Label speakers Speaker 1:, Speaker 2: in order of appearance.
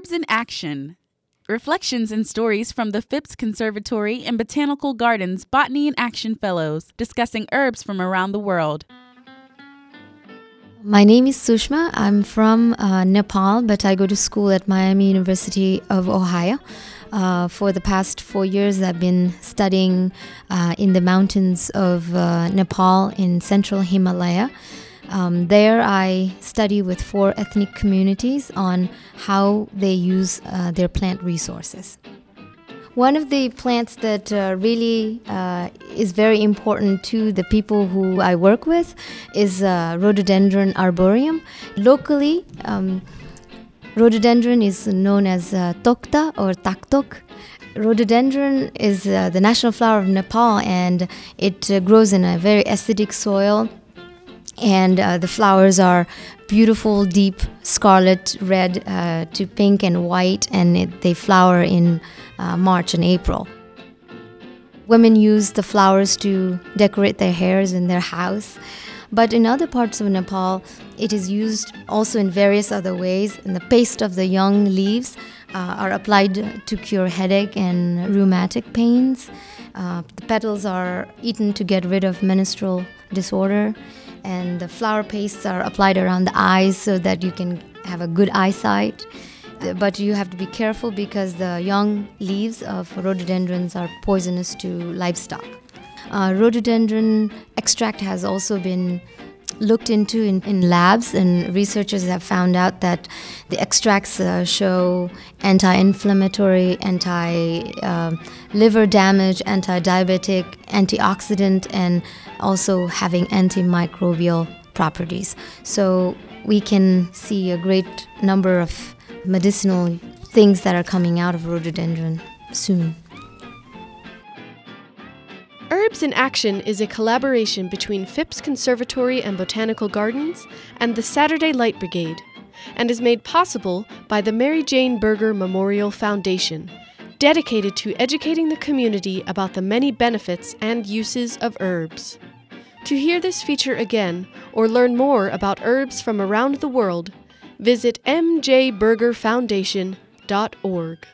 Speaker 1: Herbs in Action Reflections and stories from the Phipps Conservatory and Botanical Gardens Botany in Action Fellows discussing herbs from around the world.
Speaker 2: My name is Sushma. I'm from uh, Nepal, but I go to school at Miami University of Ohio. Uh, for the past four years, I've been studying uh, in the mountains of uh, Nepal in central Himalaya. Um, there, I study with four ethnic communities on how they use uh, their plant resources. One of the plants that uh, really uh, is very important to the people who I work with is uh, Rhododendron arboreum. Locally, um, rhododendron is known as uh, tokta or taktok. Rhododendron is uh, the national flower of Nepal and it grows in a very acidic soil and uh, the flowers are beautiful, deep scarlet red uh, to pink and white, and it, they flower in uh, March and April. Women use the flowers to decorate their hairs in their house. But in other parts of Nepal, it is used also in various other ways. And the paste of the young leaves uh, are applied to cure headache and rheumatic pains. Uh, the petals are eaten to get rid of menstrual disorder and the flower pastes are applied around the eyes so that you can have a good eyesight. But you have to be careful because the young leaves of rhododendrons are poisonous to livestock. Uh, rhododendron extract has also been looked into in, in, labs, and researchers have found out that the extracts uh, show anti inflammatory, anti uh, liver damage, anti diabetic, antioxidant, and also having antimicrobial properties. So we can see a great number of medicinal things that are coming out of rhododendron soon.
Speaker 3: Herbs in Action is a collaboration between Phipps Conservatory and Botanical Gardens and the Saturday Light Brigade, and is made possible by the Mary Jane Berger Memorial Foundation, dedicated to educating the community about the many benefits and uses of herbs. To hear this feature again or learn more about herbs from around the world, visit mjbergerfoundation.org.